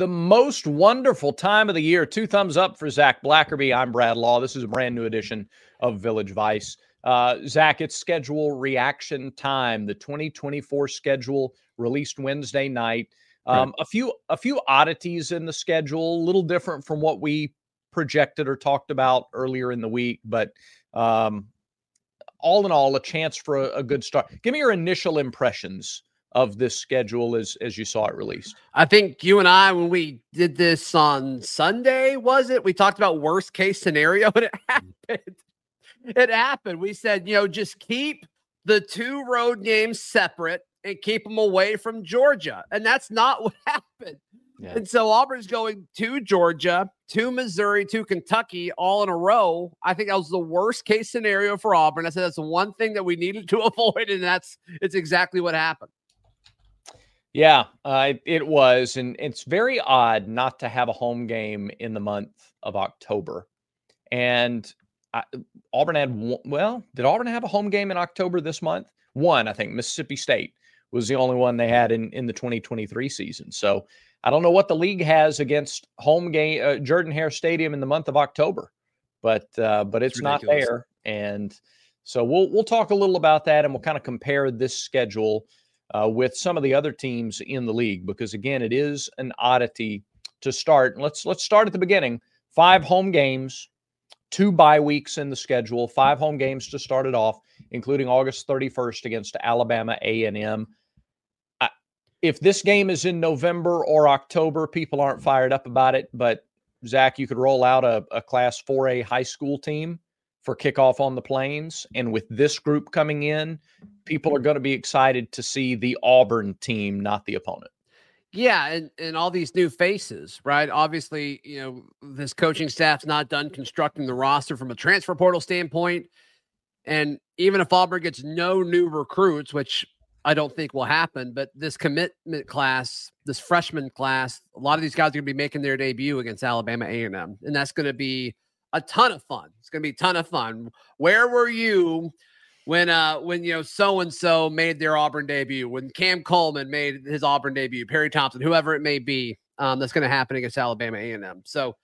the most wonderful time of the year. Two thumbs up for Zac Blackerby. I'm Brad Law. This is a brand new edition of Village Vice. Uh, Zach, it's schedule reaction time. The 2024 schedule released Wednesday night. Um, right. A few a few oddities in the schedule, a little different from what we projected or talked about earlier in the week, but um, all in all, a chance for a, a good start. Give me your initial impressions of this schedule as as you saw it released? I think you and I, when we did this on Sunday, was it? We talked about worst case scenario, and it mm. happened. It happened. We said, you know, just keep the two road games separate and keep them away from Georgia, and that's not what happened. Yeah. And so Auburn's going to Georgia, to Missouri, to Kentucky, all in a row. I think that was the worst case scenario for Auburn. I said that's the one thing that we needed to avoid, and that's it's exactly what happened. Yeah, uh, it was, and it's very odd not to have a home game in the month of October. And I, Auburn had one, well, did Auburn have a home game in October this month? One, I think Mississippi State was the only one they had in in the 2023 season. So I don't know what the league has against home game uh, Jordan Hare Stadium in the month of October, but uh, but it's, it's not there. And so we'll we'll talk a little about that, and we'll kind of compare this schedule uh, with some of the other teams in the league because again, it is an oddity to start. Let's let's start at the beginning. Five home games, two bye weeks in the schedule. Five home games to start it off, including August 31st against Alabama A&M. if this game is in November or October, people aren't fired up about it. But Zac, you could roll out a, a Class 4A high school team for kickoff on the plains. And with this group coming in, people are going to be excited to see the Auburn team, not the opponent. Yeah, and, and all these new faces, right? Obviously, you know, this coaching staff's not done constructing the roster from a transfer portal standpoint. And even if Auburn gets no new recruits, which I don't think will happen, but this commitment class, this freshman class, a lot of these guys are going to be making their debut against Alabama A&M, and that's going to be a ton of fun. It's going to be a ton of fun. Where were you when uh when you know so and so made their Auburn debut, when Cam Coleman made his Auburn debut, Perry Thompson, whoever it may be, um, that's going to happen against Alabama A&M. So,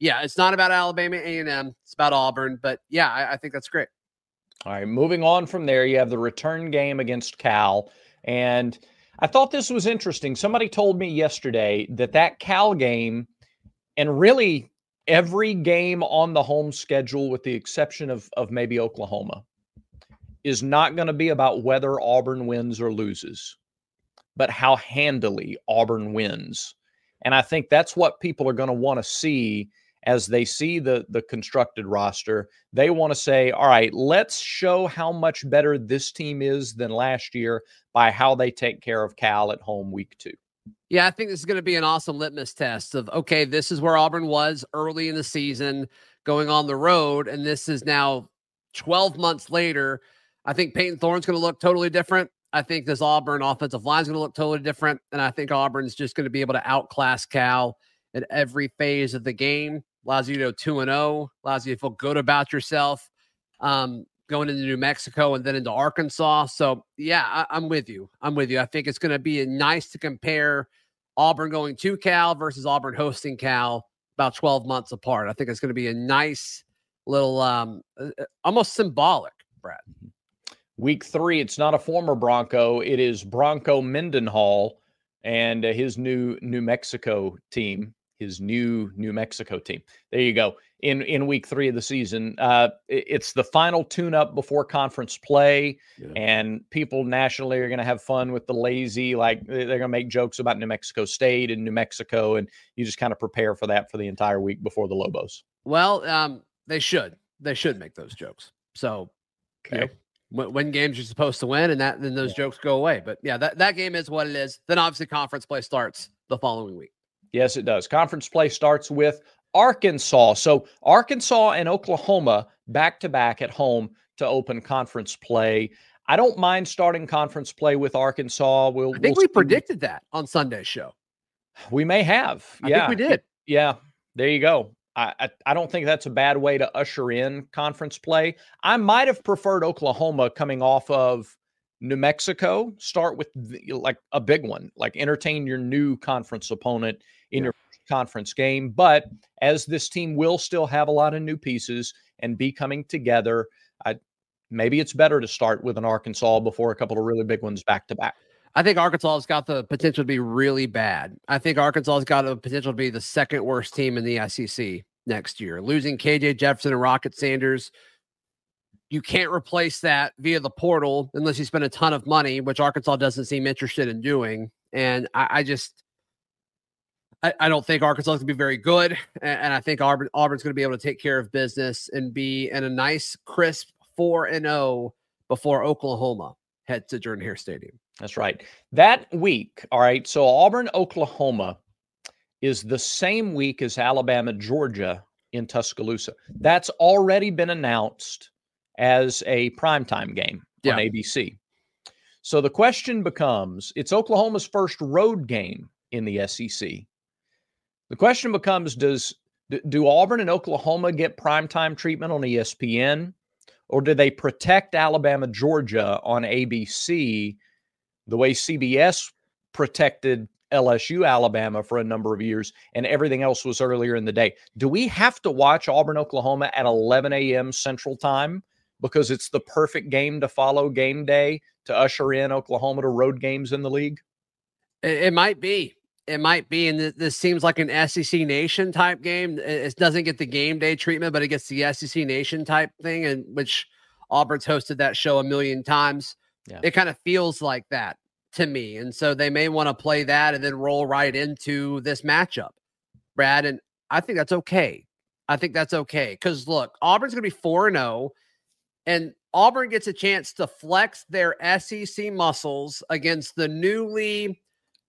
yeah, it's not about Alabama A&M, it's about Auburn. But yeah, I, I think that's great. All right, moving on from there, you have the return game against Cal, and I thought this was interesting. Somebody told me yesterday that that Cal game, and really every game on the home schedule, with the exception of, of maybe Oklahoma, is not going to be about whether Auburn wins or loses, but how handily Auburn wins. And I think that's what people are going to want to see as they see the the constructed roster. They want to say, "All right, let's show how much better this team is than last year by how they take care of Cal at home week 2." Yeah, I think this is going to be an awesome litmus test of okay, this is where Auburn was early in the season going on the road, and this is now 12 months later. I think Payton Thorne's going to look totally different. I think this Auburn offensive line is going to look totally different. And I think Auburn's just going to be able to outclass Cal at every phase of the game. Allows you to go 2 and 0, allows you to feel good about yourself. Um, going into New Mexico and then into Arkansas. So, yeah, I, am with you. I'm with you. I think it's going to be nice to compare Auburn going to Cal versus Auburn hosting Cal about 12 months apart. I think it's going to be a nice little, um, uh, uh, almost symbolic, Brad. Week three, it's not a former Bronco, it is Bronco Mendenhall and uh, his new New Mexico team his new New Mexico team. There you go. In in week three of the season, uh, it's the final tune-up before conference play, yeah. and people nationally are going to have fun with the lazy. Like they're going to make jokes about New Mexico State and New Mexico, and you just kind of prepare for that for the entire week before the Lobos. Well, um, they should. They should make those jokes. So, okay. You know, when, when games you're supposed to win, and that then those yeah. jokes go away. But yeah, that that game is what it is. Then obviously conference play starts the following week. Yes, it does. Conference play starts with Arkansas. So Arkansas and Oklahoma back to back at home to open conference play. I don't mind starting conference play with Arkansas. We'll. I think we'll we predicted that on Sunday's show. We may have. I yeah, we did. Yeah, there you go. I, I, I don't think that's a bad way to usher in conference play. I might have preferred Oklahoma coming off of New Mexico. Start with the, like a big one, like entertain your new conference opponent in yeah. your conference game. But as this team will still have a lot of new pieces and be coming together, I, maybe it's better to start with an Arkansas before a couple of really big ones back to back. I think Arkansas has got the potential to be really bad. I think Arkansas has got the potential to be the second worst team in the SEC next year. Losing KJ Jefferson and Rocket Sanders, you can't replace that via the portal unless you spend a ton of money, which Arkansas doesn't seem interested in doing. And I, I just, I, I, don't think Arkansas is going to be very good. And, and I think Auburn, Auburn's going to be able to take care of business and be in a nice, crisp 4 and 0 before Oklahoma heads to Jordan Hare Stadium. That's right. That week, all right. So Auburn, Oklahoma is the same week as Alabama, Georgia in Tuscaloosa. That's already been announced as a primetime game yeah. on ABC. So the question becomes it's Oklahoma's first road game in the SEC. The question becomes does do Auburn and Oklahoma get primetime treatment on ESPN or do they protect Alabama Georgia on ABC the way CBS protected LSU Alabama for a number of years and everything else was earlier in the day. Do we have to watch Auburn Oklahoma at 11 a.m. Central Time because it's the perfect game to follow game day to usher in Oklahoma to road games in the league? It, might be. It might be. And this seems like an SEC Nation type game. It doesn't get the game day treatment, but it gets the SEC Nation type thing, and which Auburn's hosted that show a million times. Yeah. It kind of feels like that to me. And so they may want to play that and then roll right into this matchup, Brad. And I think that's okay. I think that's okay. Because look, Auburn's going to be 4 0, and Auburn gets a chance to flex their SEC muscles against the newly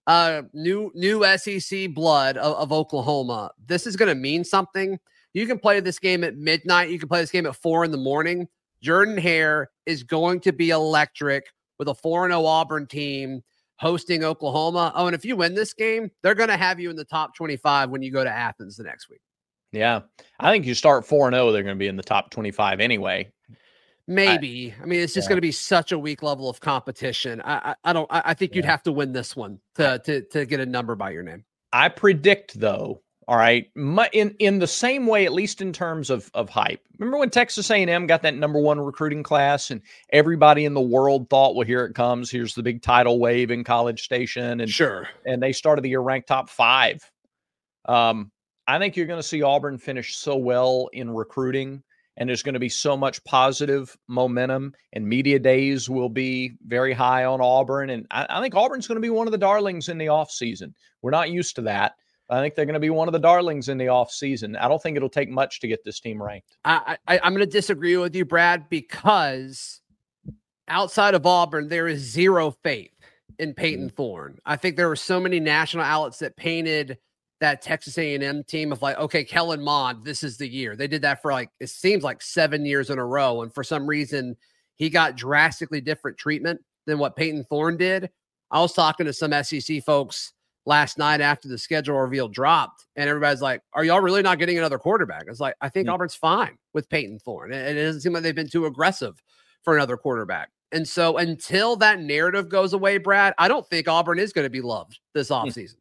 uh new new SEC blood of, of Oklahoma. This is going to mean something. You can play this game at midnight. You can play this game at four in the morning. Jordan Hare is going to be electric with a 4 0 Auburn team hosting Oklahoma. Oh, and if you win this game, they're going to have you in the top 25 when you go to Athens the next week. Yeah. I think you start 4 0, they're going to be in the top 25 anyway. Maybe. I, I mean, it's just yeah. going to be such a weak level of competition. I, I, I don't. I, I think you'd have to win this one to, to to get a number by your name. I predict though all right, in in the same way, at least in terms of of hype. Remember when Texas A&M got that number one recruiting class, and everybody in the world thought, "Well, here it comes. Here's the big tidal wave in College Station," and sure, and they started the year ranked top five. Um, I think you're going to see Auburn finish so well in recruiting, and there's going to be so much positive momentum, and media days will be very high on Auburn, and I, I think Auburn's going to be one of the darlings in the offseason. We're not used to that I think they're going to be one of the darlings in the offseason. I don't think it'll take much to get this team ranked. I, I, I'm going to disagree with you, Brad, because outside of Auburn, there is zero faith in Payton mm-hmm. I think there were so many national outlets that painted that Texas A&M team of like, okay, Kellen Mond, this is the year. They did that for like it seems like seven years in a row, and for some reason, he got drastically different treatment than what Payton Thorne did. I was talking to some SEC folks last night after the schedule reveal dropped, and everybody's like, "Are y'all really not getting another quarterback?" It's like I think mm-hmm. Auburn's fine with Payton Thorne, and it doesn't seem like they've been too aggressive for another quarterback. And so until that narrative goes away, Brad, I don't think Auburn is going to be loved this hmm. offseason.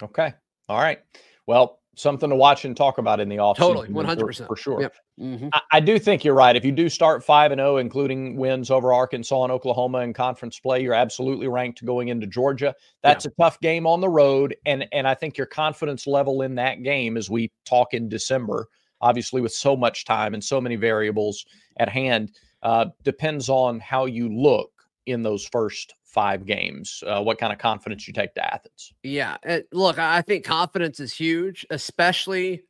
Okay. All right. Well, something to watch and talk about in the offseason. Totally, one hundred percent for sure. Yep. Mm-hmm. I, I, do think you're right. If you do start five and zero, oh, including wins over Arkansas and Oklahoma in conference play, you're absolutely ranked going into Georgia. That's yeah. a tough game on the road, and and I think your confidence level in that game, as we talk in December, obviously with so much time and so many variables at hand, uh, depends on how you look in those first five games. Uh, what kind of confidence you take to Athens? Yeah, it, look, I think confidence is huge, especially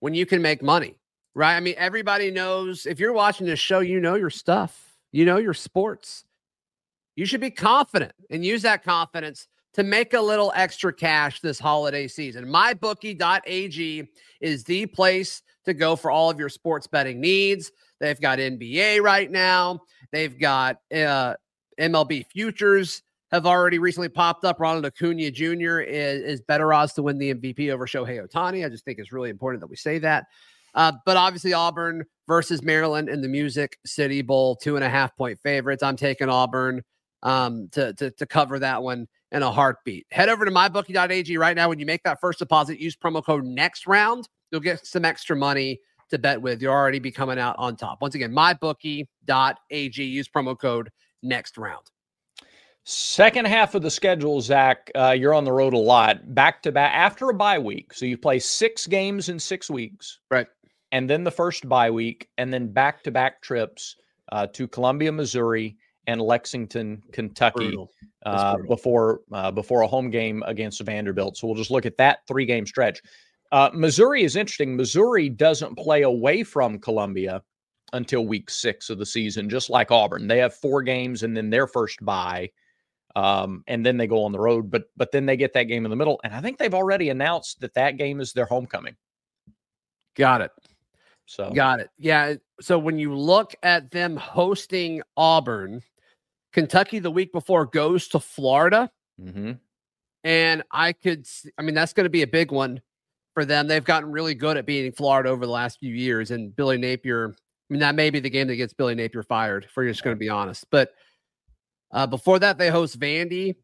when you can make money, right? I mean, everybody knows if you're watching this show, you know your stuff, you know your sports. You should be confident and use that confidence to make a little extra cash this holiday season. MyBookie.ag is the place to go for all of your sports betting needs. They've got NBA right now. They've got uh, MLB futures have already recently popped up. Ronald Acuna Jr. is, is better odds to win the MVP over Shohei Ohtani. I just think it's really important that we say that. Uh, but obviously, Auburn versus Maryland in the Music City Bowl, two and a half point favorites. I'm taking Auburn um, to, to, to cover that one in a heartbeat. Head over to mybookie.ag right now. When you make that first deposit, use promo code next round. You'll get some extra money to bet with. You'll already be coming out on top. Once again, mybookie.ag. Use promo code next round. Second half of the schedule, Zac, uh, you're on the road a lot, back to back after a bye week. So you play six games in six weeks, right? And then the first bye week, and then back to back trips uh, to Columbia, Missouri, and Lexington, Kentucky, uh, before uh, before a home game against Vanderbilt. So we'll just look at that three game stretch. Uh, Missouri is interesting. Missouri doesn't play away from Columbia until week six of the season, just like Auburn. They have four games and then their first bye um, and then they go on the road. But but then they get that game in the middle, and I think they've already announced that that game is their homecoming. Got it. So got it. Yeah. So when you look at them hosting Auburn, Kentucky the week before goes to Florida, mm-hmm. and I could, I mean, that's going to be a big one for them. They've gotten really good at beating Florida over the last few years, and Billy Napier. I mean, that may be the game that gets Billy Napier fired. If we're just going to be honest, but uh, before that, they host Vandy.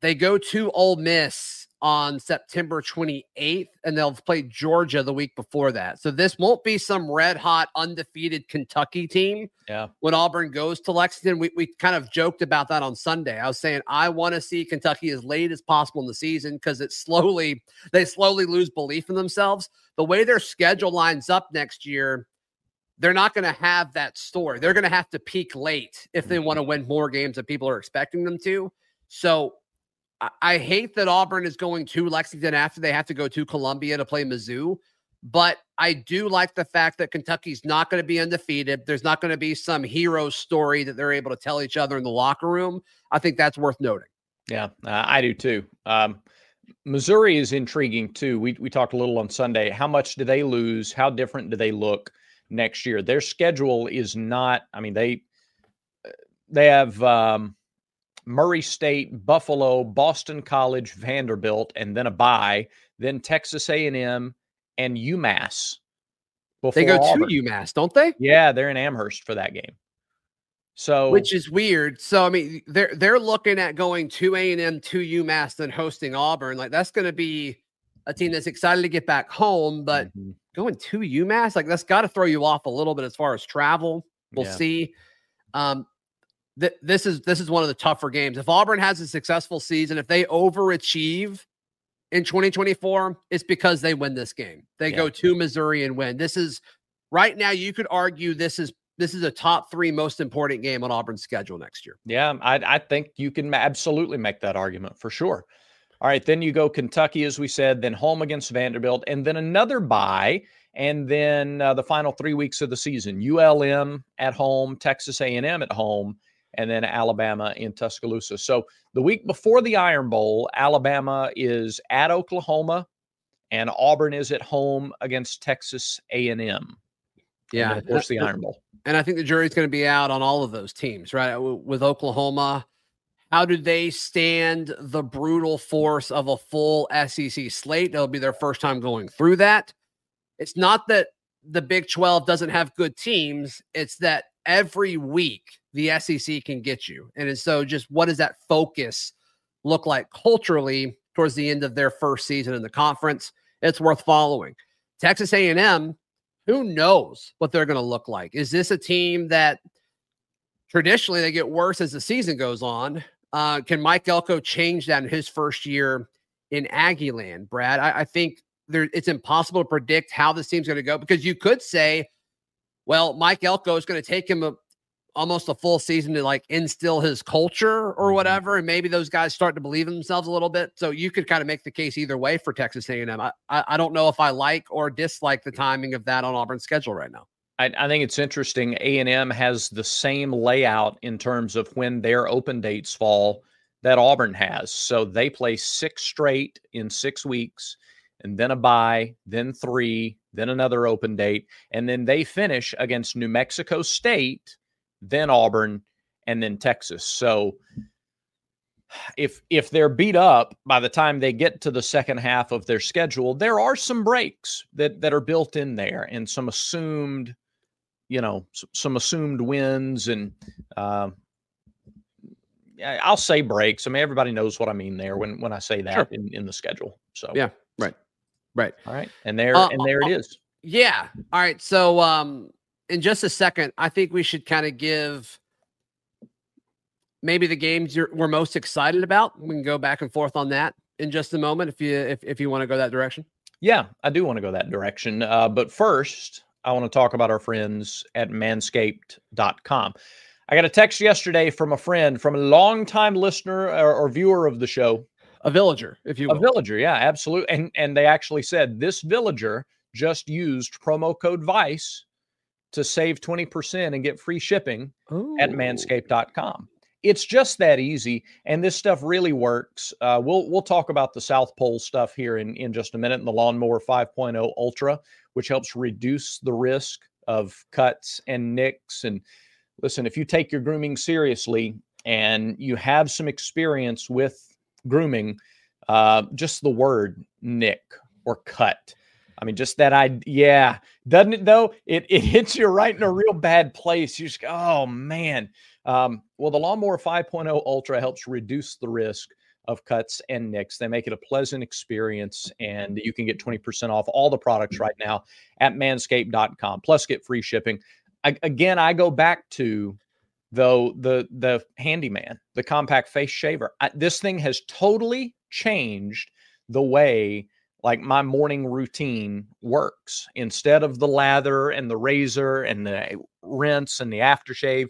They go to Ole Miss on September 28th, and they'll play Georgia the week before that. So this won't be some red hot, undefeated Kentucky team. Yeah. When Auburn goes to Lexington, we, we kind of joked about that on Sunday. I was saying I want to see Kentucky as late as possible in the season because it slowly they slowly lose belief in themselves. The way their schedule lines up next year, they're not going to have that story. They're going to have to peak late if they want to win more games than people are expecting them to. So I, I, hate that Auburn is going to Lexington after they have to go to Columbia to play Mizzou. But I do like the fact that Kentucky's not going to be undefeated. There's not going to be some hero story that they're able to tell each other in the locker room. I think that's worth noting. Yeah, uh, I do too. Um, Missouri is intriguing too. We we talked a little on Sunday. How much do they lose? How different do they look? Next year. Their schedule is not. I mean they they have um, Murray State, Buffalo, Boston College, Vanderbilt, and then a bye. Then Texas A and M and UMass. They go Auburn. to UMass, don't they? Yeah, they're in Amherst for that game. So, which is weird. So, I mean, they're they're looking at going to A and M to UMass than hosting Auburn. Like that's going to be a team that's excited to get back home, but mm-hmm going to UMass, like that's got to throw you off a little bit as far as travel. We'll yeah. see. Um, th- this is this is one of the tougher games. If Auburn has a successful season, if they overachieve in 2024, it's because they win this game. They yeah. go to Missouri and win. This is right now. You could argue this is this is a top three most important game on Auburn's schedule next year. Yeah, I, I think you can absolutely make that argument for sure. All right, then you go Kentucky, as we said, then home against Vanderbilt, and then another bye, and then uh, the final three weeks of the season: ULM at home, Texas A&M at home, and then Alabama in Tuscaloosa. So the week before the Iron Bowl, Alabama is at Oklahoma, and Auburn is at home against Texas A&M. Yeah, of course the Iron Bowl. And I think the jury's going to be out on all of those teams, right? With Oklahoma how do they stand the brutal force of a full SEC slate? It'll be their first time going through that. It's not that the Big 12 doesn't have good teams, it's that every week the SEC can get you. And so just what does that focus look like culturally towards the end of their first season in the conference? It's worth following. Texas A&M, who knows what they're going to look like? Is this a team that traditionally they get worse as the season goes on? Uh, can Mike Elko change that in his first year in Aggieland, Brad? I, I think there, it's impossible to predict how this team's going to go because you could say, well, Mike Elko is going to take him a, almost a full season to like instill his culture or mm-hmm. whatever, and maybe those guys start to believe in themselves a little bit. So you could kind of make the case either way for Texas A&M. I, I, I don't know if I like or dislike the timing of that on Auburn's schedule right now. I, I think it's interesting. A and M has the same layout in terms of when their open dates fall that Auburn has. So they play six straight in six weeks, and then a bye, then three, then another open date, and then they finish against New Mexico State, then Auburn, and then Texas. So if if they're beat up by the time they get to the second half of their schedule, there are some breaks that that are built in there and some assumed you know some assumed wins and uh, I'll say breaks. I mean, everybody knows what I mean there when when I say that sure. in, in the schedule. So yeah, right, right. All right, and there uh, and there uh, it is. Yeah. All right. So um, in just a second, I think we should kind of give maybe the games you're we're most excited about. We can go back and forth on that in just a moment if you if if you want to go that direction. Yeah, I do want to go that direction. Uh, but first, I want to talk about our friends at manscaped.com. I got a text yesterday from a friend, from a longtime listener or, or viewer of the show. A villager, if you will. A villager, yeah, absolutely. And and they actually said this villager just used promo code VICE to save 20% and get free shipping Ooh. at manscaped.com. It's just that easy, and this stuff really works. Uh, we'll we'll talk about the South Pole stuff here in, in just a minute, and the Lawnmower 5.0 Ultra, which helps reduce the risk of cuts and nicks and listen, if you take your grooming seriously and you have some experience with grooming, uh, just the word nick or cut. I mean, just that I yeah, doesn't it though? It it hits you right in a real bad place. You just go, oh man. Um, well, the Lawnmower 5.0 Ultra helps reduce the risk of cuts and nicks. They make it a pleasant experience, and you can get 20% off all the products right now at manscaped.com. Plus, get free shipping. I, again, I go back to though the the handyman, the compact face shaver. I, this thing has totally changed the way like my morning routine works. Instead of the lather and the razor and the eh, rinse and the aftershave,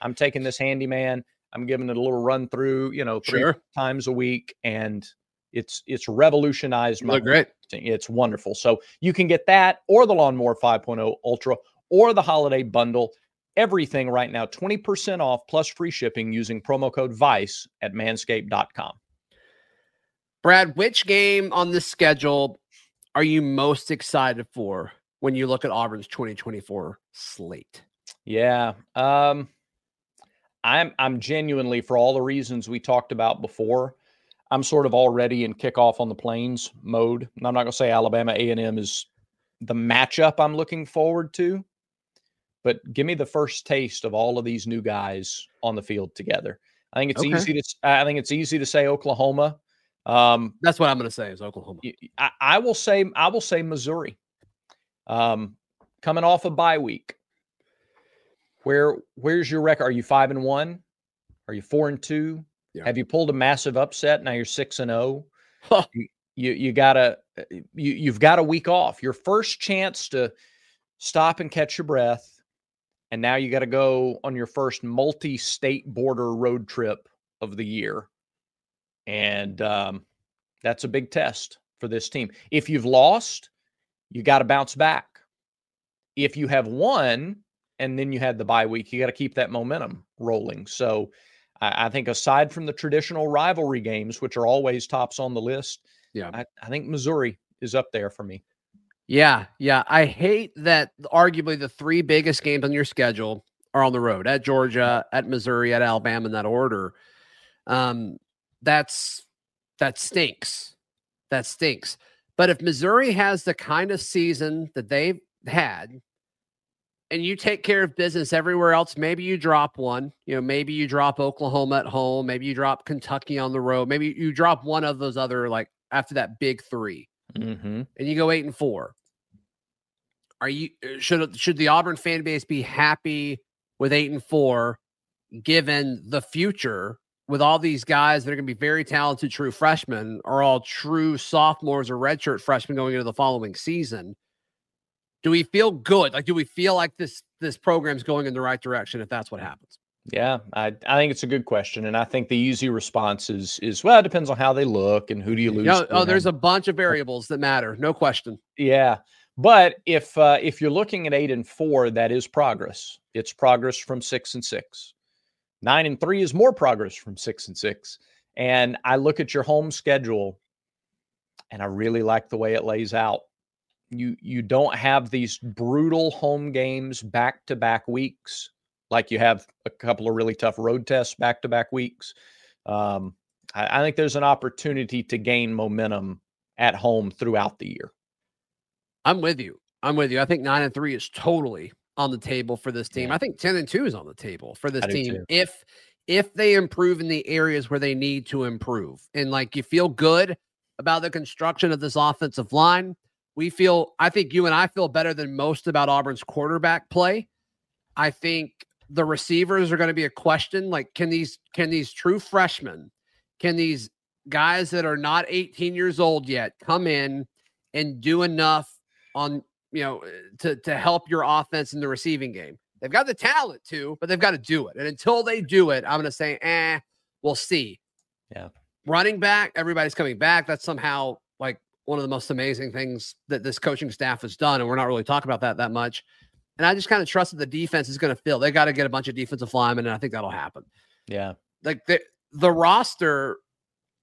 I'm taking this handyman. I'm giving it a little run through, you know, three sure. times a week, and it's it's revolutionized my. Great. It's wonderful. So you can get that or the Lawnmower 5.0 Ultra or the holiday bundle. Everything right now, 20% off plus free shipping using promo code VICE at manscaped.com. Brad, which game on the schedule are you most excited for when you look at Auburn's 2024 slate? Yeah. Um, I'm I'm genuinely for all the reasons we talked about before. I'm sort of already in kickoff on the plains mode. I'm not going to say Alabama A&M is the matchup I'm looking forward to but give me the first taste of all of these new guys on the field together. I think it's okay. easy to I think it's easy to say Oklahoma. Um, That's what I'm going to say is Oklahoma. I, I, will say I will say Missouri. Um, coming off a bye week. Where where's your record? Are you five and one? Are you four and two? Yeah. Have you pulled a massive upset? Now you're six and zero. Oh. You, you you gotta you you've got a week off. Your first chance to stop and catch your breath and now you got to go on your first multi-state border road trip of the year and um, that's a big test for this team if you've lost you got to bounce back if you have won and then you had the bye week you got to keep that momentum rolling so I, I, think aside from the traditional rivalry games which are always tops on the list yeah I, I think missouri is up there for me yeah, yeah. I hate that arguably the three biggest games on your schedule are on the road at Georgia, at Missouri, at Alabama in that order. Um, that's that stinks. That stinks. But if Missouri has the kind of season that they've had, and you take care of business everywhere else, maybe you drop one. You know, maybe you drop Oklahoma at home, maybe you drop Kentucky on the road, maybe you drop one of those other like after that big 3 mm-hmm. and you go eight and four are you should should the Auburn fan base be happy with eight and four, given the future with all these guys that are going to be very talented true freshmen, or all true sophomores or redshirt freshmen going into the following season? Do we feel good? Like, do we feel like this this program's going in the right direction if that's what happens? Yeah, I, I think it's a good question, and I think the easy response is is well, it depends on how they look and who do you lose. Oh, there's a bunch of variables that matter, no question. Yeah, but if uh, if you're looking at eight and four, that is progress. It's progress from six and six. Nine and three is more progress from six and six. And I look at your home schedule, and I really like the way it lays out. You you don't have these brutal home games back to back weeks like you have a couple of really tough road tests back to back weeks. Um, I, I think there's an opportunity to gain momentum at home throughout the year. I'm with you. I'm with you. I think nine and three is totally on the table for this team. Yeah. I think ten and two is on the table for this team if if they improve in the areas where they need to improve. And like you feel good about the construction of this offensive line. We feel, I think you and I feel better than most about Auburn's quarterback play. I think the receivers are going to be a question. Like, can these can these true freshmen, can these guys that are not 18 years old yet come in and do enough on you know to to help your offense in the receiving game? They've got the talent to, but they've got to do it. And until they do it, I'm going to say, eh, we'll see. Yeah. Running back, everybody's coming back. That's somehow like one of the most amazing things that this coaching staff has done. And we're not really talking about that that much. And I just kind of trust that the defense is going to fill. They got to get a bunch of defensive linemen, and I think that'll happen. Yeah. Like the the roster,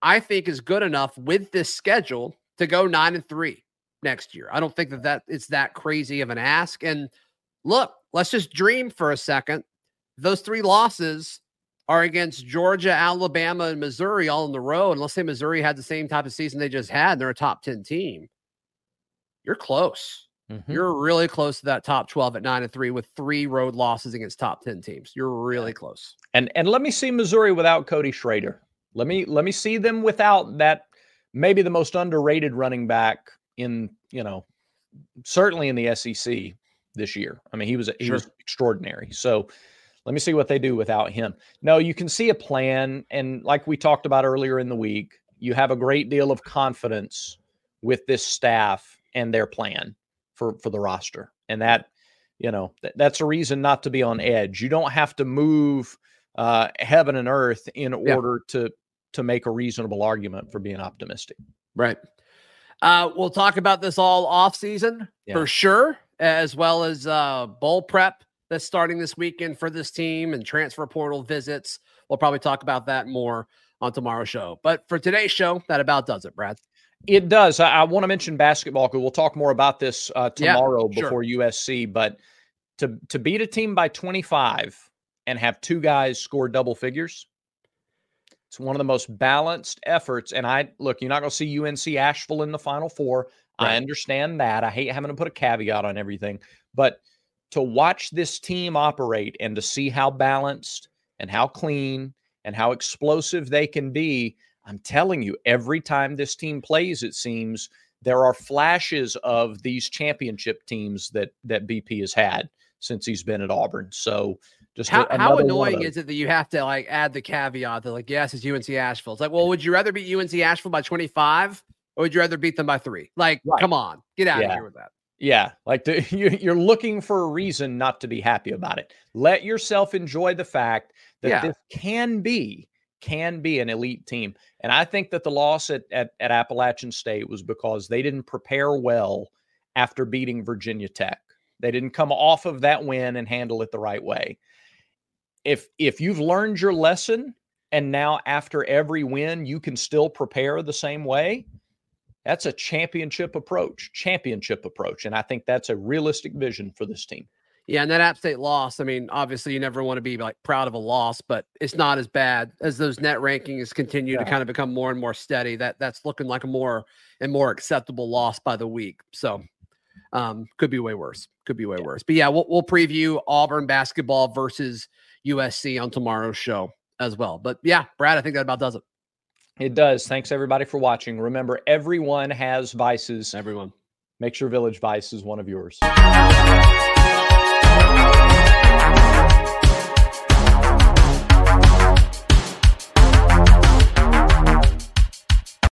I think, is good enough with this schedule to go nine and three next year. I don't think that that it's that crazy of an ask. And look, let's just dream for a second. Those three losses are against Georgia, Alabama, and Missouri all on the road. And let's say Missouri had the same type of season they just had, they're a top 10 team. You're close. Mm-hmm. You're really close to that top 12 at nine and three with three road losses against top 10 teams. You're really close. And and let me see Missouri without Cody Schrader. Let me let me see them without that maybe the most underrated running back in, you know, certainly in the SEC this year. I mean, he was he sure. was extraordinary. So let me see what they do without him. No, you can see a plan and like we talked about earlier in the week, you have a great deal of confidence with this staff and their plan for for the roster, and that you know th- that's a reason not to be on edge. You don't have to move uh, heaven and earth in yeah. order to to make a reasonable argument for being optimistic. Right. Uh, we'll talk about this all off season yeah. for sure, as well as uh, bowl prep that's starting this weekend for this team and transfer portal visits. We'll probably talk about that more on tomorrow's show. But for today's show, that about does it, Brad. It does. I, I want to mention basketball because we'll talk more about this uh, tomorrow yeah, before sure. USC. But to to beat a team by 25 and have two guys score double figures, it's one of the most balanced efforts. And I look, you're not going to see UNC Asheville in the Final Four. Right. I understand that. I hate having to put a caveat on everything, but to watch this team operate and to see how balanced and how clean and how explosive they can be I'm telling you, every time this team plays, it seems there are flashes of these championship teams that that BP has had since he's been at Auburn. So just how, how annoying is it that you have to like add the caveat that like yes, it's UNC Asheville. It's like, well, would you rather beat UNC Asheville by 25 or would you rather beat them by three? Like, right. come on, get out yeah. of here with that. Yeah, like the, you, are looking for a reason not to be happy about it. Let yourself enjoy the fact that yeah. this can be can be an elite team. And I think that the loss at, at, at Appalachian State was because they didn't prepare well after beating Virginia Tech. They didn't come off of that win and handle it the right way. If if you've learned your lesson and now after every win you can still prepare the same way, that's a championship approach, championship approach. And I think that's a realistic vision for this team. Yeah, and that App State loss. I mean, obviously, you never want to be like proud of a loss, but it's not as bad as those net rankings continue yeah. to kind of become more and more steady. That that's looking like a more and more acceptable loss by the week. So, um, could be way worse. Could be way yeah. worse. But yeah, we'll we'll preview Auburn basketball versus USC on tomorrow's show as well. But yeah, Brad, I think that about does it. It does. Thanks everybody for watching. Remember, everyone has vices. Everyone. Make sure Village Vice is one of yours.